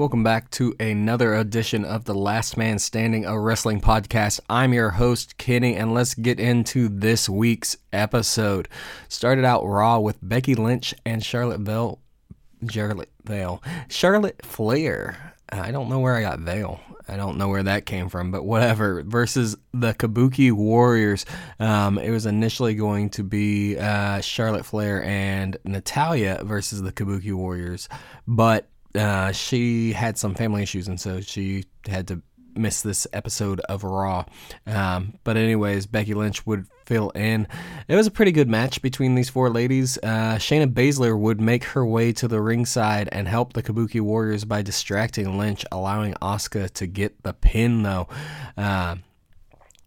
Welcome back to another edition of the Last Man Standing, a wrestling podcast. I'm your host, Kenny, and let's get into this week's episode. Started out Raw with Becky Lynch and Charlotte Vale. Charlotte Vale. Charlotte Flair. I don't know where I got Vale. I don't know where that came from, but whatever. Versus the Kabuki Warriors. Um, it was initially going to be uh, Charlotte Flair and Natalya versus the Kabuki Warriors, but uh, she had some family issues, and so she had to miss this episode of Raw. Um, but anyways, Becky Lynch would fill in. It was a pretty good match between these four ladies. Uh, Shayna Baszler would make her way to the ringside and help the Kabuki Warriors by distracting Lynch, allowing Asuka to get the pin though. Uh,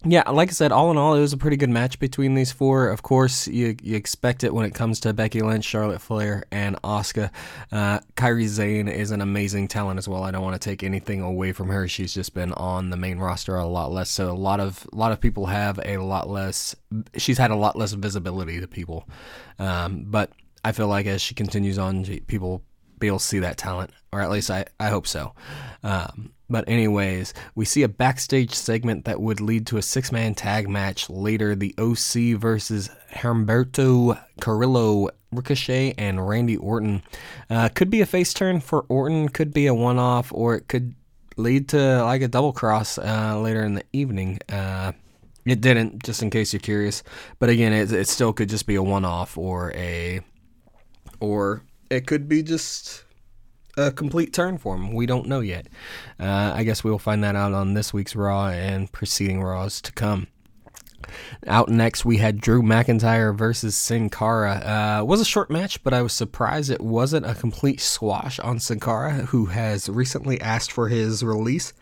yeah, like I said, all in all, it was a pretty good match between these four. Of course, you, you expect it when it comes to Becky Lynch, Charlotte Flair, and Asuka. Uh, Kairi Sane is an amazing talent as well. I don't want to take anything away from her. She's just been on the main roster a lot less. So a lot of a lot of people have a lot less. She's had a lot less visibility to people. Um, but I feel like as she continues on, people be able to see that talent, or at least I, I hope so. Um, but, anyways, we see a backstage segment that would lead to a six man tag match later the OC versus Humberto Carrillo, Ricochet, and Randy Orton. Uh, could be a face turn for Orton, could be a one off, or it could lead to like a double cross uh, later in the evening. Uh, it didn't, just in case you're curious. But again, it, it still could just be a one off or a. Or it could be just a complete turn for him. We don't know yet. Uh, I guess we'll find that out on this week's Raw and preceding Raws to come. Out next, we had Drew McIntyre versus Sin Cara. Uh, was a short match, but I was surprised it wasn't a complete squash on Sin Cara, who has recently asked for his release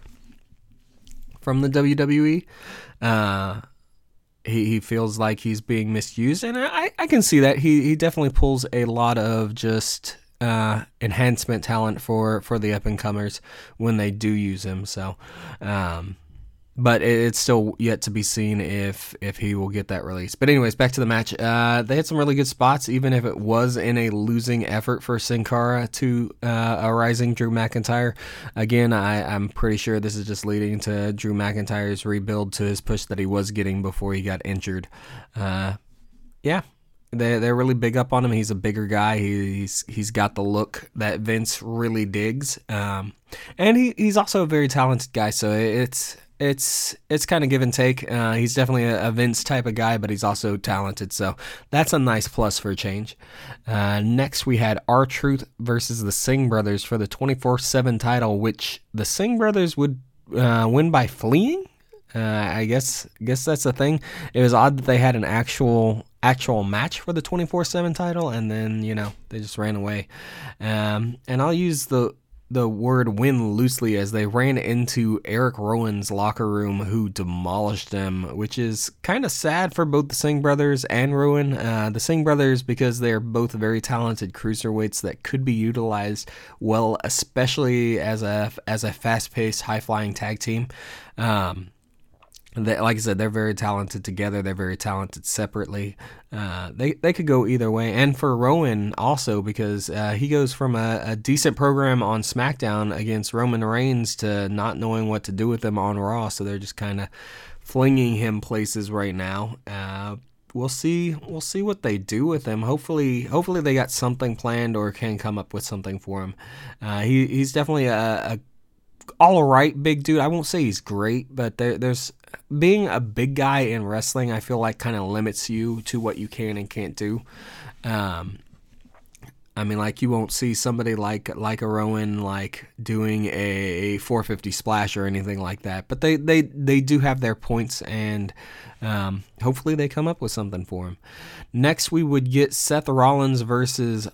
from the WWE. Uh, he, he feels like he's being misused, and I, I can see that. He, he definitely pulls a lot of just uh, enhancement talent for for the up and comers when they do use him. So, um, but it, it's still yet to be seen if if he will get that release. But anyways, back to the match. Uh, they had some really good spots, even if it was in a losing effort for Sin Cara to uh, a rising Drew McIntyre. Again, I, I'm pretty sure this is just leading to Drew McIntyre's rebuild to his push that he was getting before he got injured. Uh, yeah, they they're really big up on him. He's a bigger guy. He's he's got the look that Vince really digs. Um, and he, he's also a very talented guy. So it's it's it's kind of give and take. Uh, he's definitely a, a, Vince type of guy, but he's also talented. So that's a nice plus for a change. Uh, next, we had R-Truth versus the Singh brothers for the 24 7 title, which the Singh brothers would uh, win by fleeing. Uh, I guess guess that's the thing. It was odd that they had an actual actual match for the 24/7 title, and then you know they just ran away. Um, and I'll use the the word win loosely as they ran into Eric Rowan's locker room, who demolished them, which is kind of sad for both the Singh brothers and Rowan. Uh, the Singh brothers, because they're both very talented cruiserweights that could be utilized well, especially as a as a fast paced, high flying tag team. Um, they, like I said, they're very talented together. They're very talented separately. Uh, they they could go either way. And for Rowan also because uh, he goes from a, a, decent program on SmackDown against Roman Reigns to not knowing what to do with him on Raw. So they're just kind of flinging him places right now. Uh, we'll see. We'll see what they do with him. Hopefully, hopefully they got something planned or can come up with something for him. Uh, he he's definitely a, a all right big dude. I won't say he's great, but there, there's being a big guy in wrestling, I feel like kind of limits you to what you can and can't do. Um, I mean, like you won't see somebody like like a Rowan like doing a 450 splash or anything like that. But they they they do have their points, and um, hopefully they come up with something for him. Next, we would get Seth Rollins versus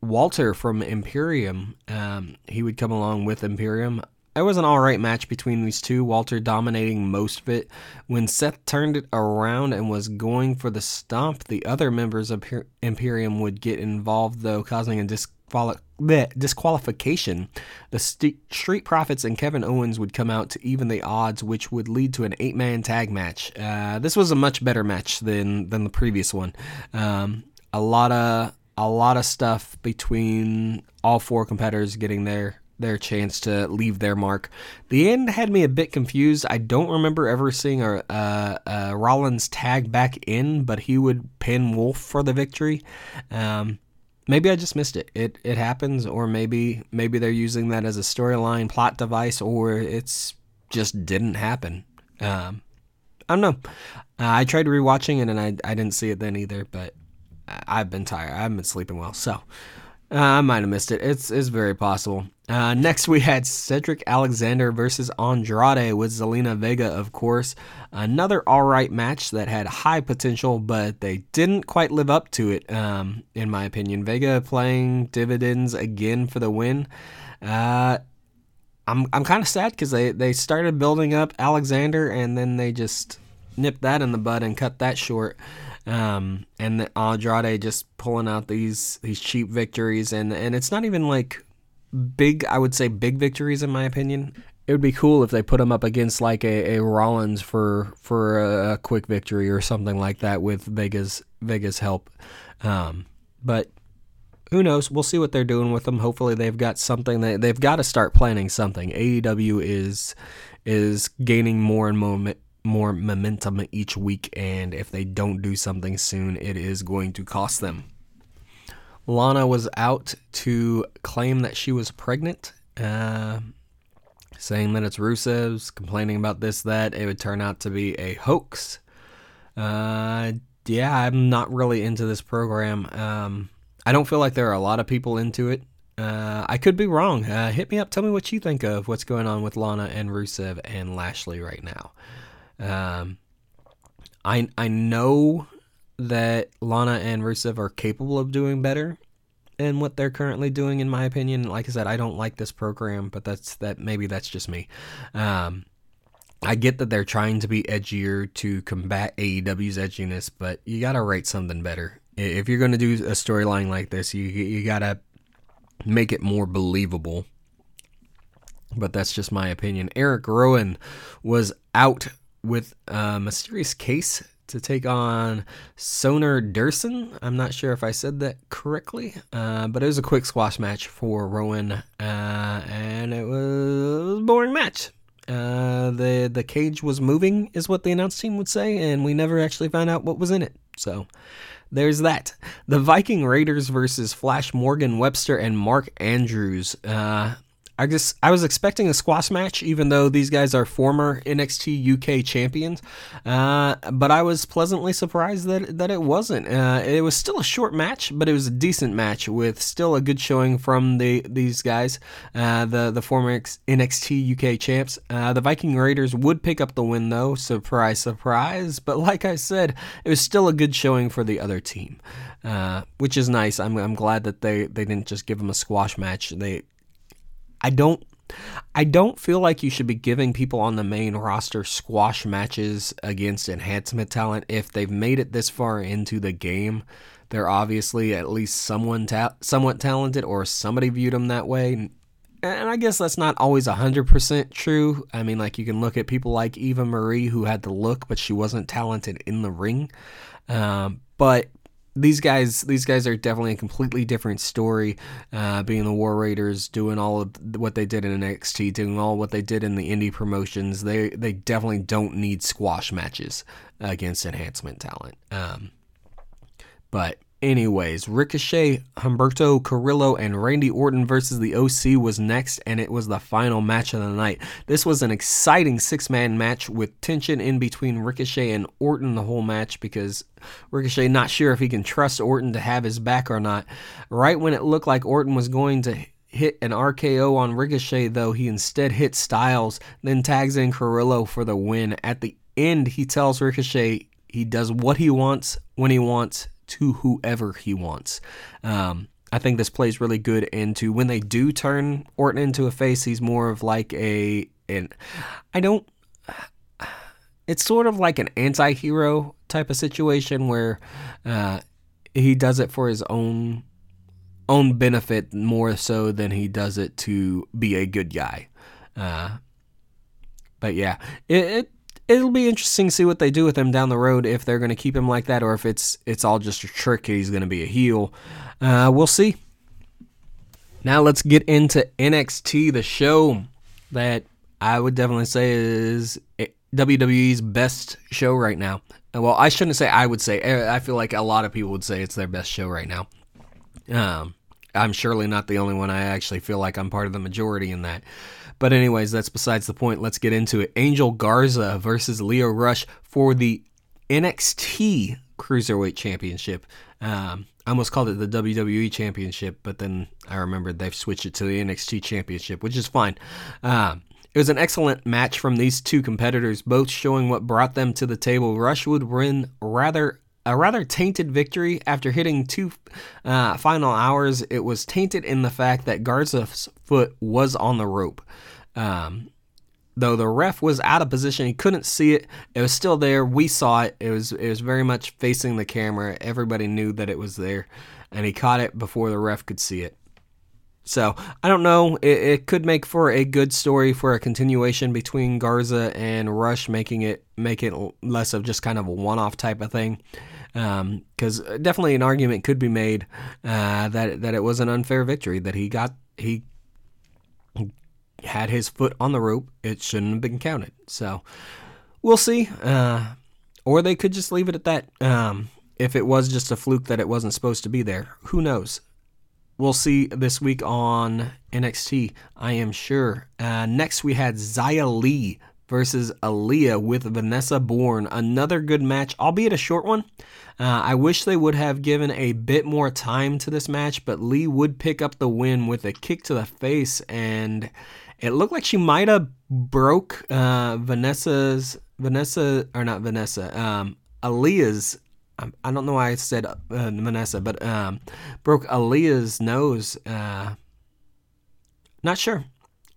Walter from Imperium. Um, he would come along with Imperium. It was an alright match between these two, Walter dominating most of it. When Seth turned it around and was going for the stomp, the other members of Imperium would get involved, though, causing a disquali- bleh, disqualification. The St- Street Profits and Kevin Owens would come out to even the odds, which would lead to an eight man tag match. Uh, this was a much better match than, than the previous one. Um, a lot of a lot of stuff between all four competitors getting their their chance to leave their mark. The end had me a bit confused. I don't remember ever seeing a, a, Rollins tag back in, but he would pin Wolf for the victory. Um, maybe I just missed it. It it happens, or maybe maybe they're using that as a storyline plot device, or it's just didn't happen. Um, I don't know. Uh, I tried rewatching it and I I didn't see it then either, but I've been tired. I haven't been sleeping well, so uh, I might have missed it. It's it's very possible. Uh, next, we had Cedric Alexander versus Andrade with Zelina Vega, of course. Another all right match that had high potential, but they didn't quite live up to it, um, in my opinion. Vega playing dividends again for the win. Uh, I'm I'm kind of sad because they, they started building up Alexander and then they just nipped that in the bud and cut that short. Um, and Andrade just pulling out these these cheap victories and and it's not even like big I would say big victories in my opinion. It would be cool if they put him up against like a, a Rollins for for a, a quick victory or something like that with Vega's Vega's help. Um, but who knows? We'll see what they're doing with them. Hopefully, they've got something. That, they've got to start planning something. AEW is is gaining more and more more momentum each week, and if they don't do something soon, it is going to cost them. Lana was out to claim that she was pregnant, uh, saying that it's Rusev's, complaining about this, that. It would turn out to be a hoax. Uh, yeah, I'm not really into this program. Um, I don't feel like there are a lot of people into it. Uh, I could be wrong. Uh, hit me up. Tell me what you think of what's going on with Lana and Rusev and Lashley right now. Um, I I know that Lana and Rusev are capable of doing better than what they're currently doing, in my opinion. Like I said, I don't like this program, but that's that. Maybe that's just me. Um, I get that they're trying to be edgier to combat AEW's edginess, but you gotta write something better. If you're gonna do a storyline like this, you you gotta make it more believable. But that's just my opinion. Eric Rowan was out with a mysterious case to take on Soner Durson. I'm not sure if I said that correctly, uh, but it was a quick squash match for Rowan, uh, and it was a boring match. Uh, the the cage was moving, is what the announce team would say, and we never actually found out what was in it. So there's that. The Viking Raiders versus Flash Morgan Webster and Mark Andrews. Uh, I just I was expecting a squash match, even though these guys are former NXT UK champions. Uh, but I was pleasantly surprised that that it wasn't. Uh, it was still a short match, but it was a decent match with still a good showing from the these guys, uh, the the former NXT UK champs. Uh, the Viking Raiders would pick up the win though, surprise surprise. But like I said, it was still a good showing for the other team. Uh, which is nice. I'm, I'm glad that they, they didn't just give them a squash match. They I don't I don't feel like you should be giving people on the main roster squash matches against enhancement talent if they've made it this far into the game. They're obviously at least someone ta- somewhat talented, or somebody viewed them that way. And I guess that's not always 100% true. I mean, like, you can look at people like Eva Marie, who had the look, but she wasn't talented in the ring. Um, but these guys these guys are definitely a completely different story uh, being the war raiders doing all of what they did in NXT doing all what they did in the indie promotions. They they definitely don't need squash matches against enhancement talent. Um, but Anyways, Ricochet, Humberto Carrillo, and Randy Orton versus the OC was next, and it was the final match of the night. This was an exciting six man match with tension in between Ricochet and Orton the whole match because Ricochet not sure if he can trust Orton to have his back or not. Right when it looked like Orton was going to hit an RKO on Ricochet, though, he instead hit Styles, then tags in Carrillo for the win. At the end, he tells Ricochet he does what he wants when he wants to whoever he wants. Um, I think this plays really good into when they do turn Orton into a face. He's more of like a and I don't. It's sort of like an anti-hero type of situation where uh, he does it for his own own benefit more so than he does it to be a good guy. Uh, but yeah, it, it it'll be interesting to see what they do with him down the road if they're going to keep him like that or if it's it's all just a trick. He's going to be a heel. Uh, we'll see. Now let's get into NXT, the show that I would definitely say is WWE's best show right now. Well, I shouldn't say I would say. I feel like a lot of people would say it's their best show right now. Um, I'm surely not the only one. I actually feel like I'm part of the majority in that. But anyways, that's besides the point. Let's get into it. Angel Garza versus Lio Rush for the NXT Cruiserweight Championship. Um, I almost called it the WWE Championship, but then I remembered they've switched it to the NXT Championship, which is fine. Um, it was an excellent match from these two competitors, both showing what brought them to the table. Rush would win rather a rather tainted victory after hitting two uh, final hours. It was tainted in the fact that Garza's foot was on the rope. Um, though the ref was out of position, he couldn't see it. It was still there. We saw it. It was it was very much facing the camera. Everybody knew that it was there, and he caught it before the ref could see it. So I don't know. It, it, could make for a good story for a continuation between Garza and Rush, making it make it less of just kind of a one-off type of thing because um, definitely an argument could be made uh, that that it was an unfair victory that he got he had his foot on the rope. It shouldn't have been counted. So we'll see. Uh, or they could just leave it at that. Um, if it was just a fluke that it wasn't supposed to be there, who knows? We'll see this week on NXT, I am sure. Uh, next, we had Xia Li versus Aaliyah with Vanessa Borne. Another good match, albeit a short one. Uh, I wish they would have given a bit more time to this match, but Li would pick up the win with a kick to the face, and it looked like she might have broke uh, Vanessa's Vanessa or not Vanessa, um, Aaliyah's. Um, I don't know why I said uh, Vanessa, but um, broke Aaliyah's nose. Uh, not sure.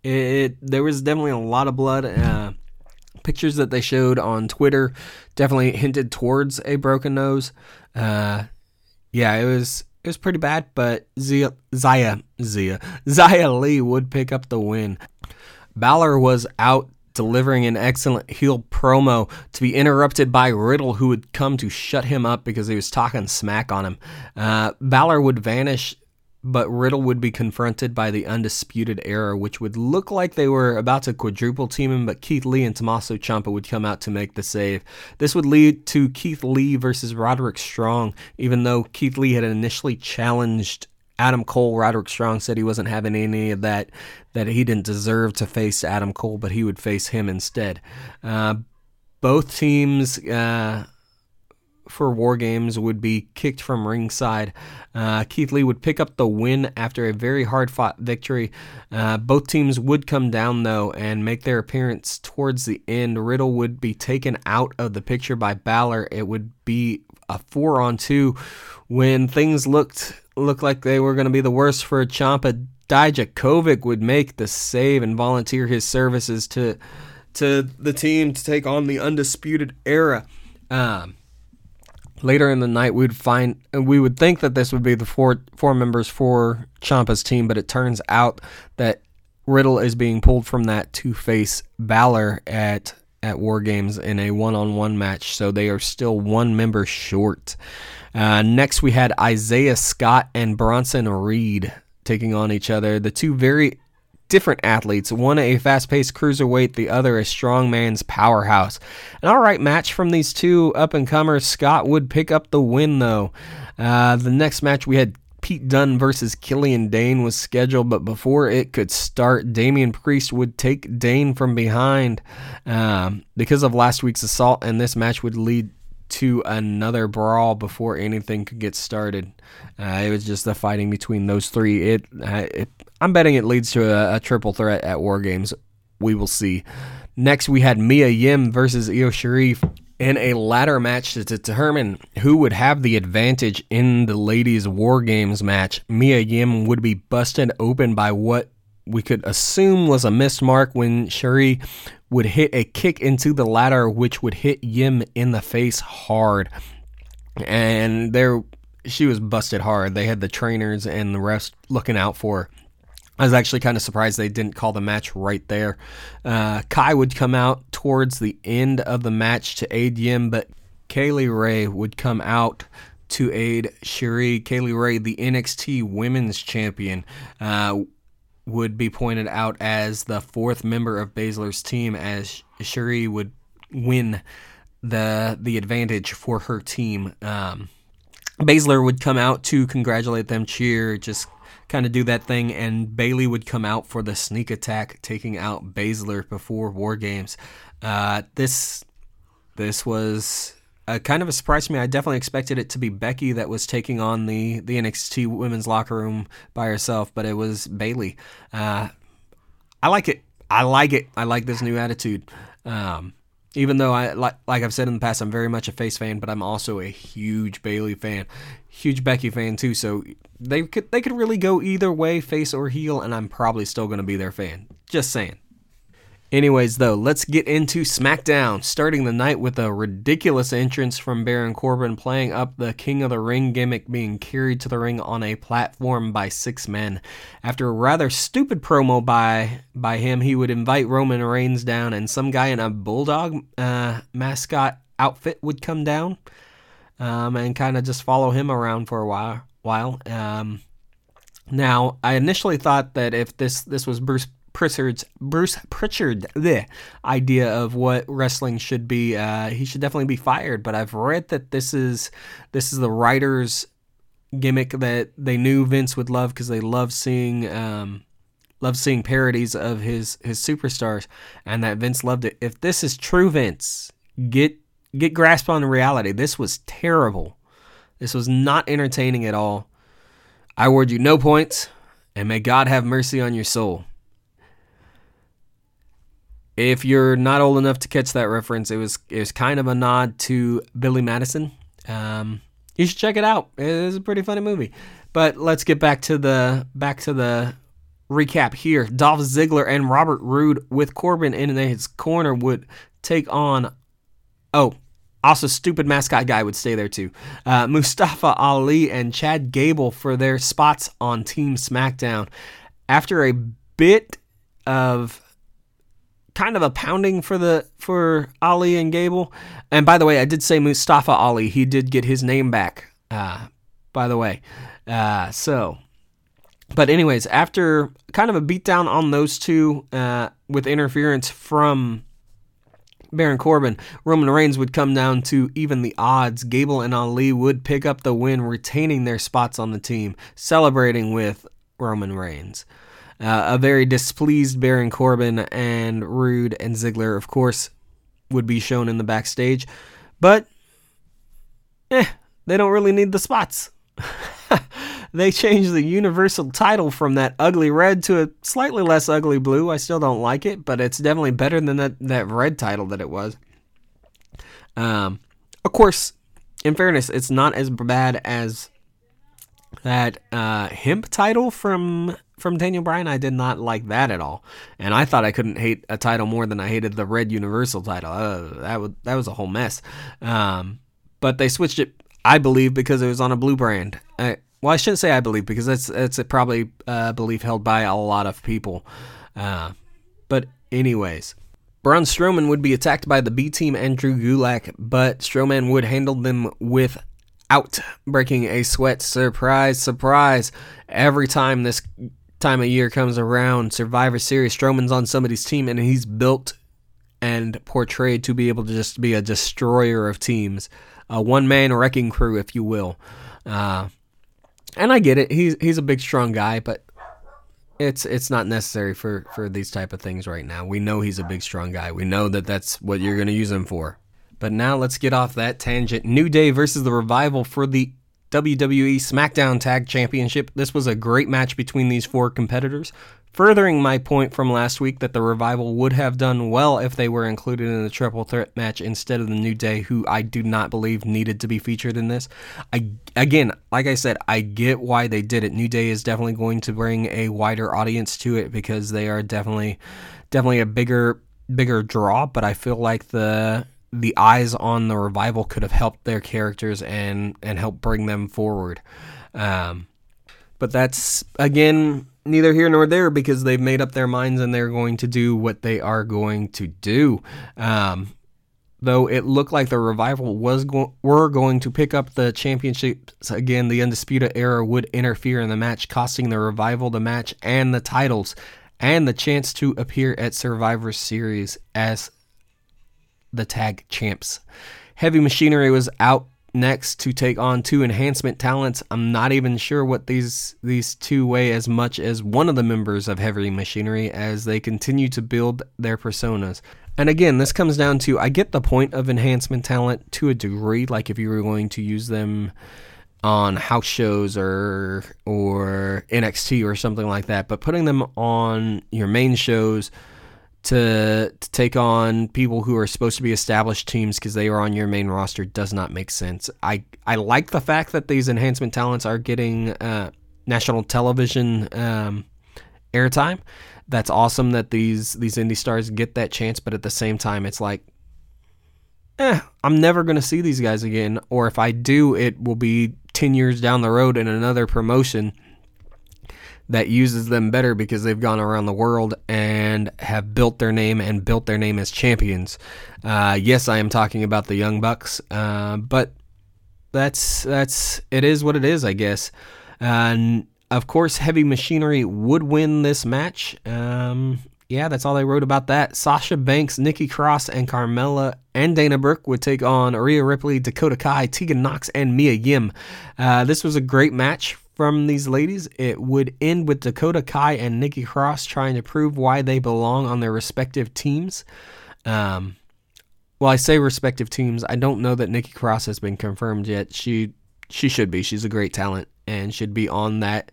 It, it, there was definitely a lot of blood. Uh, pictures that they showed on Twitter definitely hinted towards a broken nose. Uh, yeah, it was it was pretty bad, but Zia Zia Zia Xia Li would pick up the win. Balor was out delivering an excellent heel promo to be interrupted by Riddle, who would come to shut him up because he was talking smack on him. Uh, Balor would vanish but Riddle would be confronted by the Undisputed Era, which would look like they were about to quadruple team him, but Keith Lee and Tommaso Ciampa would come out to make the save. This would lead to Keith Lee versus Roderick Strong, even though Keith Lee had initially challenged Adam Cole. Roderick Strong said he wasn't having any of that, that he didn't deserve to face Adam Cole, but he would face him instead. Uh, both teams. Uh, for War Games would be kicked from ringside. Uh, Keith Lee would pick up the win after a very hard fought victory. Uh, both teams would come down, though, and make their appearance towards the end. Riddle would be taken out of the picture by Balor. It would be a four on two when things looked looked like they were going to be the worst for Ciampa. Dijakovic would make the save and volunteer his services to to the team to take on the undisputed era. Um, Later in the night, we'd find we would think that this would be the four four members for Ciampa's team, but it turns out that Riddle is being pulled from that to face Balor at at War Games in a one-on-one match, so they are still one member short. Uh, next, we had Isaiah Scott and Bronson Reed taking on each other. The two very different athletes, one a fast paced cruiserweight, the other a strongman's powerhouse. An all right match from these two up and comers. Scott would pick up the win, though. Uh, the next match we had Pete Dunne versus Killian Dane was scheduled, but before it could start, Damian Priest would take Dane from behind um, because of last week's assault, and this match would lead to another brawl before anything could get started. Uh, it was just the fighting between those three. It, uh, it I'm betting it leads to a, a, triple threat at War Games. We will see. Next, we had Mia Yim versus Io Shirai in a ladder match to determine who would have the advantage in the ladies' War Games match. Mia Yim would be busted open by what we could assume was a missed mark when Shirai would hit a kick into the ladder, which would hit Yim in the face hard. And there, she was busted hard. They had the trainers and the rest looking out for her. I was actually kind of surprised they didn't call the match right there. Uh, Kai would come out towards the end of the match to aid Yim, but Kay Lee Ray would come out to aid Shirai Kaylee Ray, the NXT Women's Champion. Uh, would be pointed out as the fourth member of Baszler's team, as Shirai would win the the advantage for her team. Um, Baszler would come out to congratulate them, cheer, just kind of do that thing, and Bayley would come out for the sneak attack, taking out Baszler before War Games. Uh, this this was kind of a surprise to me. I definitely expected it to be Becky that was taking on the the NXT Women's Locker Room by herself, but it was Bayley. Uh, I like it. I like it. I like this new attitude. Um, even though I like like I've said in the past, I'm very much a face fan, but I'm also a huge Bayley fan, huge Becky fan too. So they could they could really go either way, face or heel, and I'm probably still going to be their fan. Just saying. Anyways, though, let's get into SmackDown, starting the night with a ridiculous entrance from Baron Corbin playing up the King of the Ring gimmick being carried to the ring on a platform by six men. After a rather stupid promo by by him, he would invite Roman Reigns down, and some guy in a bulldog uh, mascot outfit would come down um, and kind of just follow him around for a while. While um, now, I initially thought that if this this was Bruce Prichard's Bruce Prichard the idea of what wrestling should be. Uh, he should definitely be fired. But I've read that this is this is the writers' gimmick that they knew Vince would love because they love seeing um, love seeing parodies of his his superstars, and that Vince loved it. If this is true, Vince, get get grasp on reality. This was terrible. This was not entertaining at all. I award you no points, and may God have mercy on your soul. If you're not old enough to catch that reference, it was it was kind of a nod to Billy Madison. Um, you should check it out. It is a pretty funny movie. But let's get back to the back to the recap here. Dolph Ziggler and Robert Roode with Corbin in his corner would take on. Oh, also, stupid mascot guy would stay there too. Uh, Mustafa Ali and Chad Gable for their spots on Team SmackDown. After a bit of kind of a pounding for the for Ali and Gable. And by the way, I did say Mustafa Ali. He did get his name back. Uh, by the way, uh, so. But anyways, after kind of a beatdown on those two uh, with interference from Baron Corbin, Roman Reigns would come down to even the odds. Gable and Ali would pick up the win, retaining their spots on the team, celebrating with Roman Reigns. Uh, a very displeased Baron Corbin and Roode and Ziggler, of course, would be shown in the backstage. But, eh, they don't really need the spots. they changed the Universal title from that ugly red to a slightly less ugly blue. I still don't like it, but it's definitely better than that, that red title that it was. Um, of course, in fairness, it's not as bad as that uh, hemp title from from Daniel Bryan, I did not like that at all, and I thought I couldn't hate a title more than I hated the Red Universal title. Uh, that was that was a whole mess. Um, but they switched it, I believe, because it was on a blue brand. I, well, I shouldn't say I believe because that's that's a probably uh, belief held by a lot of people. Uh, but anyways, Braun Strowman would be attacked by the B team and Drew Gulak, but Strowman would handle them with out breaking a sweat. Surprise, surprise. Every time this time of year comes around, Survivor Series, Strowman's on somebody's team, and he's built and portrayed to be able to just be a destroyer of teams, a one man wrecking crew, if you will. Uh, and I get it; he's he's a big, strong guy, but it's it's not necessary for for these type of things right now. We know he's a big, strong guy. We know that that's what you're going to use him for. But now let's get off that tangent. New Day versus the Revival for the WWE SmackDown Tag Championship. This was a great match between these four competitors, furthering my point from last week that the Revival would have done well if they were included in the triple threat match instead of the New Day, who I do not believe needed to be featured in this. I again, like I said, I get why they did it. New Day is definitely going to bring a wider audience to it because they are definitely definitely a bigger bigger draw, but I feel like the the eyes on the revival could have helped their characters and and help bring them forward. Um, but that's again neither here nor there because they've made up their minds and they're going to do what they are going to do. Um, though it looked like the revival was go- were going to pick up the championships again, the undisputed era would interfere in the match, costing the revival the match and the titles, and the chance to appear at Survivor Series as the tag champs. Heavy Machinery was out next to take on two enhancement talents. I'm not even sure what these these two weigh as much as one of the members of Heavy Machinery as they continue to build their personas. And again, this comes down to I get the point of enhancement talent to a degree, like if you were going to use them on house shows or or NXT or something like that, but putting them on your main shows to, to take on people who are supposed to be established teams because they are on your main roster does not make sense. I I like the fact that these enhancement talents are getting uh, national television um, airtime. That's awesome that these these indie stars get that chance, but at the same time, it's like, eh, I'm never gonna see these guys again, or if I do, it will be ten years down the road in another promotion that uses them better because they've gone around the world and have built their name and built their name as champions. Uh, yes, I am talking about the Young Bucks, uh, but that's that's it is what it is, I guess. And of course, Heavy Machinery would win this match. Um, yeah, that's all they wrote about that. Sasha Banks, Nikki Cross, and Carmella and Dana Brooke would take on Rhea Ripley, Dakota Kai, Tegan Knox, and Mia Yim. Uh, this was a great match from these ladies. It would end with Dakota Kai and Nikki Cross trying to prove why they belong on their respective teams. Um, well, I say respective teams. I don't know that Nikki Cross has been confirmed yet. She she should be. She's a great talent and should be on that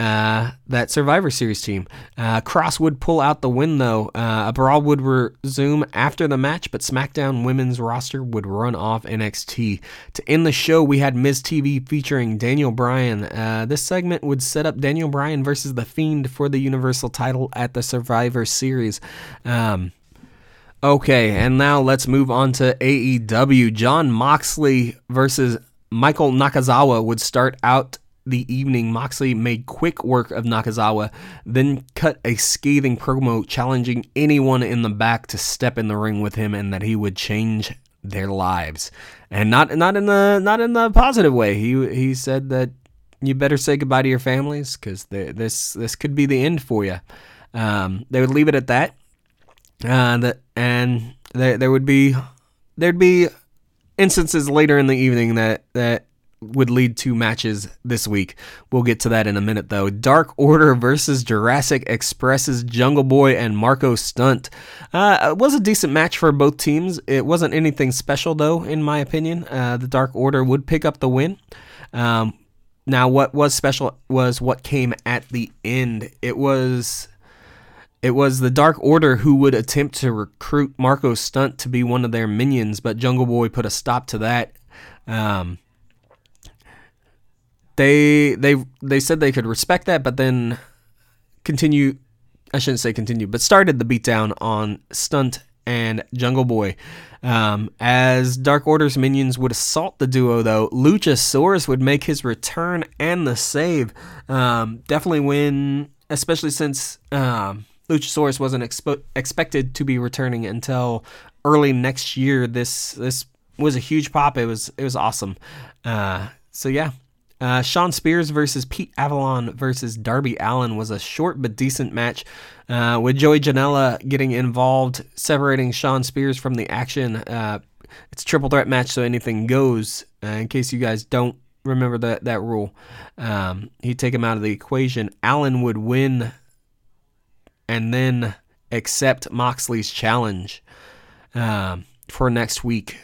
uh, that Survivor Series team. Uh, Cross would pull out the win, though. Uh, a brawl would resume after the match, but SmackDown women's roster would run off NXT. To end the show, we had Miz TV featuring Daniel Bryan. Uh, this segment would set up Daniel Bryan versus The Fiend for the Universal title at the Survivor Series. Um, okay, and now let's move on to AEW. Jon Moxley versus Michael Nakazawa would start out the evening, Moxley made quick work of Nakazawa, then cut a scathing promo challenging anyone in the back to step in the ring with him and that he would change their lives. And not not in the not in the positive way. He he said that you better say goodbye to your families because this this could be the end for you. Um, they would leave it at that. Uh, that and there there would be there'd be instances later in the evening that that would lead to matches this week. We'll get to that in a minute, though. Dark Order versus Jurassic Express's Jungle Boy and Marko Stunt. Uh, it was a decent match for both teams. It wasn't anything special, though, in my opinion. Uh, the Dark Order would pick up the win. Um, now, what was special was what came at the end. It was. It was the Dark Order who would attempt to recruit Marko Stunt to be one of their minions, but Jungle Boy put a stop to that. Um, they they they said they could respect that, but then continue. I shouldn't say continue, but started the beatdown on Stunt and Jungle Boy. Um, as Dark Order's minions would assault the duo, though, Luchasaurus would make his return and the save. Um, definitely win, especially since um, Luchasaurus wasn't expo- expected to be returning until early next year. This this was a huge pop. It was it was awesome. Uh, so yeah, uh, Shawn Spears versus Pete Avalon versus Darby Allin was a short but decent match, uh, with Joey Janela getting involved, separating Shawn Spears from the action. Uh, it's a triple threat match, so anything goes. Uh, in case you guys don't remember that that rule, um, he'd take him out of the equation. Allen would win, and then accept Moxley's challenge um, for next week.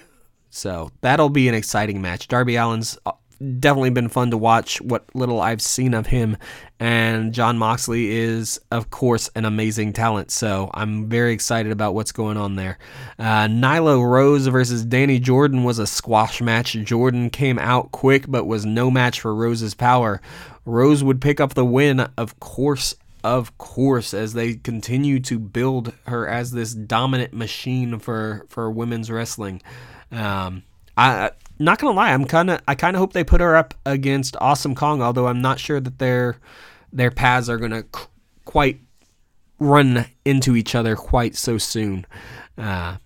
So that'll be an exciting match. Darby Allin's uh, definitely been fun to watch what little I've seen of him. And Jon Moxley is, of course, an amazing talent. So I'm very excited about what's going on there. Uh, Nyla Rose versus Danny Jordan was a squash match. Jordan came out quick, but was no match for Rose's power. Rose would pick up the win, of course. Of course, as they continue to build her as this dominant machine for for women's wrestling, um, I not gonna lie, I'm kind of I kind of hope they put her up against Awesome Kong, although I'm not sure that their their paths are gonna c- quite run into each other quite so soon. Uh,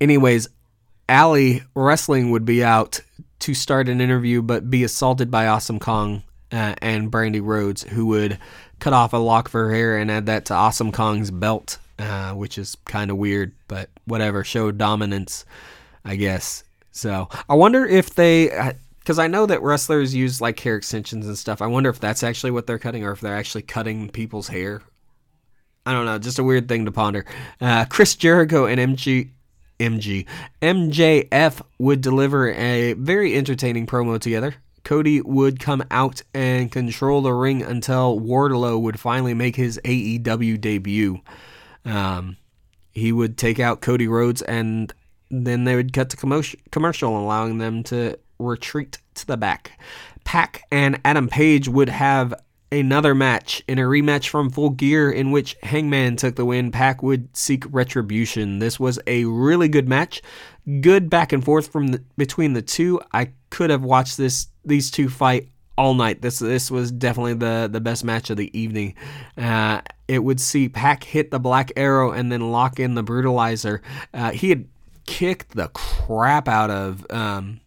anyways, Allie Wrestling would be out to start an interview, but be assaulted by Awesome Kong uh, and Brandi Rhodes, who would cut off a lock of her hair and add that to Awesome Kong's belt, uh, which is kind of weird, but whatever. Show dominance, I guess. So I wonder if they, because I know that wrestlers use like hair extensions and stuff. I wonder if that's actually what they're cutting, or if they're actually cutting people's hair. I don't know, just a weird thing to ponder. Uh, Chris Jericho and MG MG. MJF would deliver a very entertaining promo together. Cody would come out and control the ring until Wardlow would finally make his AEW debut. Um, he would take out Cody Rhodes and then they would cut to commercial, allowing them to retreat to the back. PAC and Adam Page would have another match in a rematch from Full Gear in which Hangman took the win. PAC would seek retribution. This was a really good match. Good back and forth from the, between the two. I could have watched this these two fight all night. This this was definitely the the best match of the evening. Uh, it would see PAC hit the Black Arrow and then lock in the Brutalizer. Uh, he had kicked the crap out of um,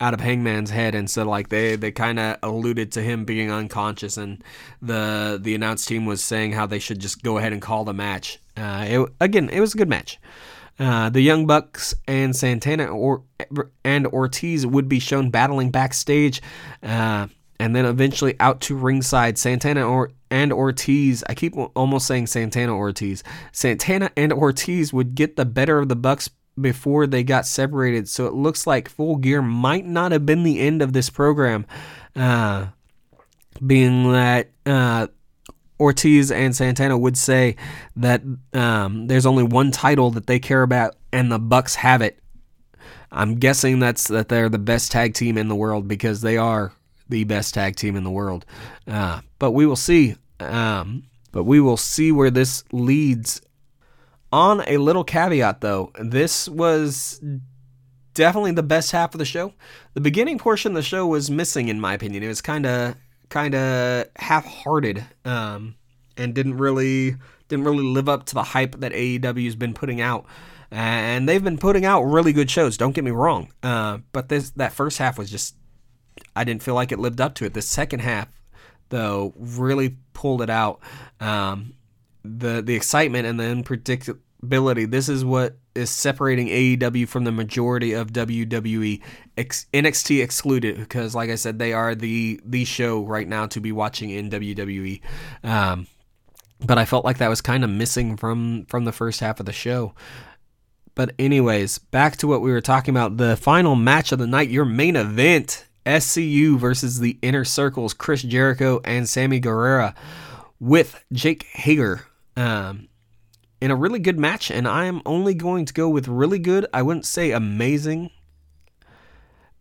out of Hangman's head, and so like they they kind of alluded to him being unconscious, and the the announce team was saying how they should just go ahead and call the match. Uh, it, again, it was a good match. Uh, the Young Bucks and Santana or, and Ortiz would be shown battling backstage, uh, and then eventually out to ringside. Santana or and Ortiz, I keep almost saying Santana Ortiz. Santana and Ortiz would get the better of the Bucks before they got separated. So it looks like Full Gear might not have been the end of this program, uh, being that uh, Ortiz and Santana would say that um, there's only one title that they care about, and the Bucks have it. I'm guessing that's that they're the best tag team in the world because they are the best tag team in the world. Uh, but we will see. Um, but we will see where this leads on a little caveat, though, this was definitely the best half of the show. The beginning portion of the show was missing, in my opinion. It was kind of kind of half-hearted, um, and didn't really didn't really live up to the hype that AEW's been putting out. And they've been putting out really good shows. Don't get me wrong, uh, but this that first half was just I didn't feel like it lived up to it. The second half, though, really pulled it out. Um, the the excitement and the unpredictability. This is what is separating AEW from the majority of WWE. X, NXT excluded because, like I said, they are the the show right now to be watching in WWE. Um, but I felt like that was kind of missing from from the first half of the show. But anyways, back to what we were talking about. The final match of the night, your main event, SCU versus the Inner Circles, Chris Jericho and Sammy Guevara, with Jake Hager. Um, in a really good match, and I am only going to go with really good. I wouldn't say amazing,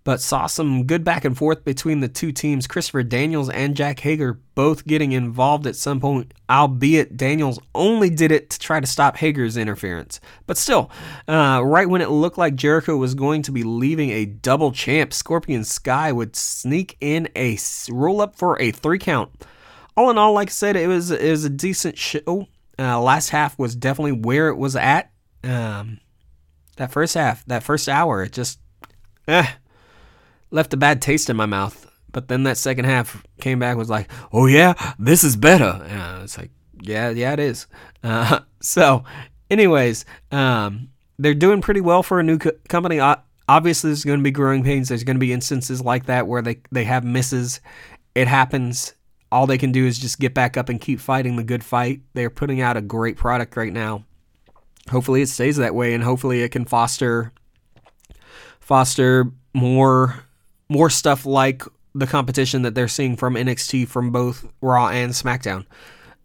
but saw some good back and forth between the two teams. Christopher Daniels and Jack Hager both getting involved at some point, albeit Daniels only did it to try to stop Hager's interference. But still, uh, right when it looked like Jericho was going to be leaving a double champ, Scorpio Sky would sneak in a roll up for a three count. All in all, like I said, it was it was a decent show. Uh, last half was definitely where it was at. Um, that first half, that first hour, it just eh, left a bad taste in my mouth. But then that second half came back was like, oh yeah, this is better. Uh, it's like, yeah, yeah, it is. Uh, so, anyways, um, they're doing pretty well for a new co- company. Obviously, there's going to be growing pains. There's going to be instances like that where they, they have misses. It happens all they can do is just get back up and keep fighting the good fight. They're putting out a great product right now. Hopefully it stays that way and hopefully it can foster foster more more stuff like the competition that they're seeing from NXT from both Raw and SmackDown.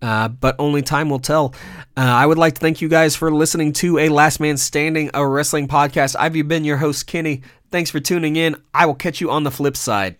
Uh, but only time will tell. Uh, I would like to thank you guys for listening to a Last Man Standing, a wrestling podcast. I've been your host, Kenny. Thanks for tuning in. I will catch you on the flip side.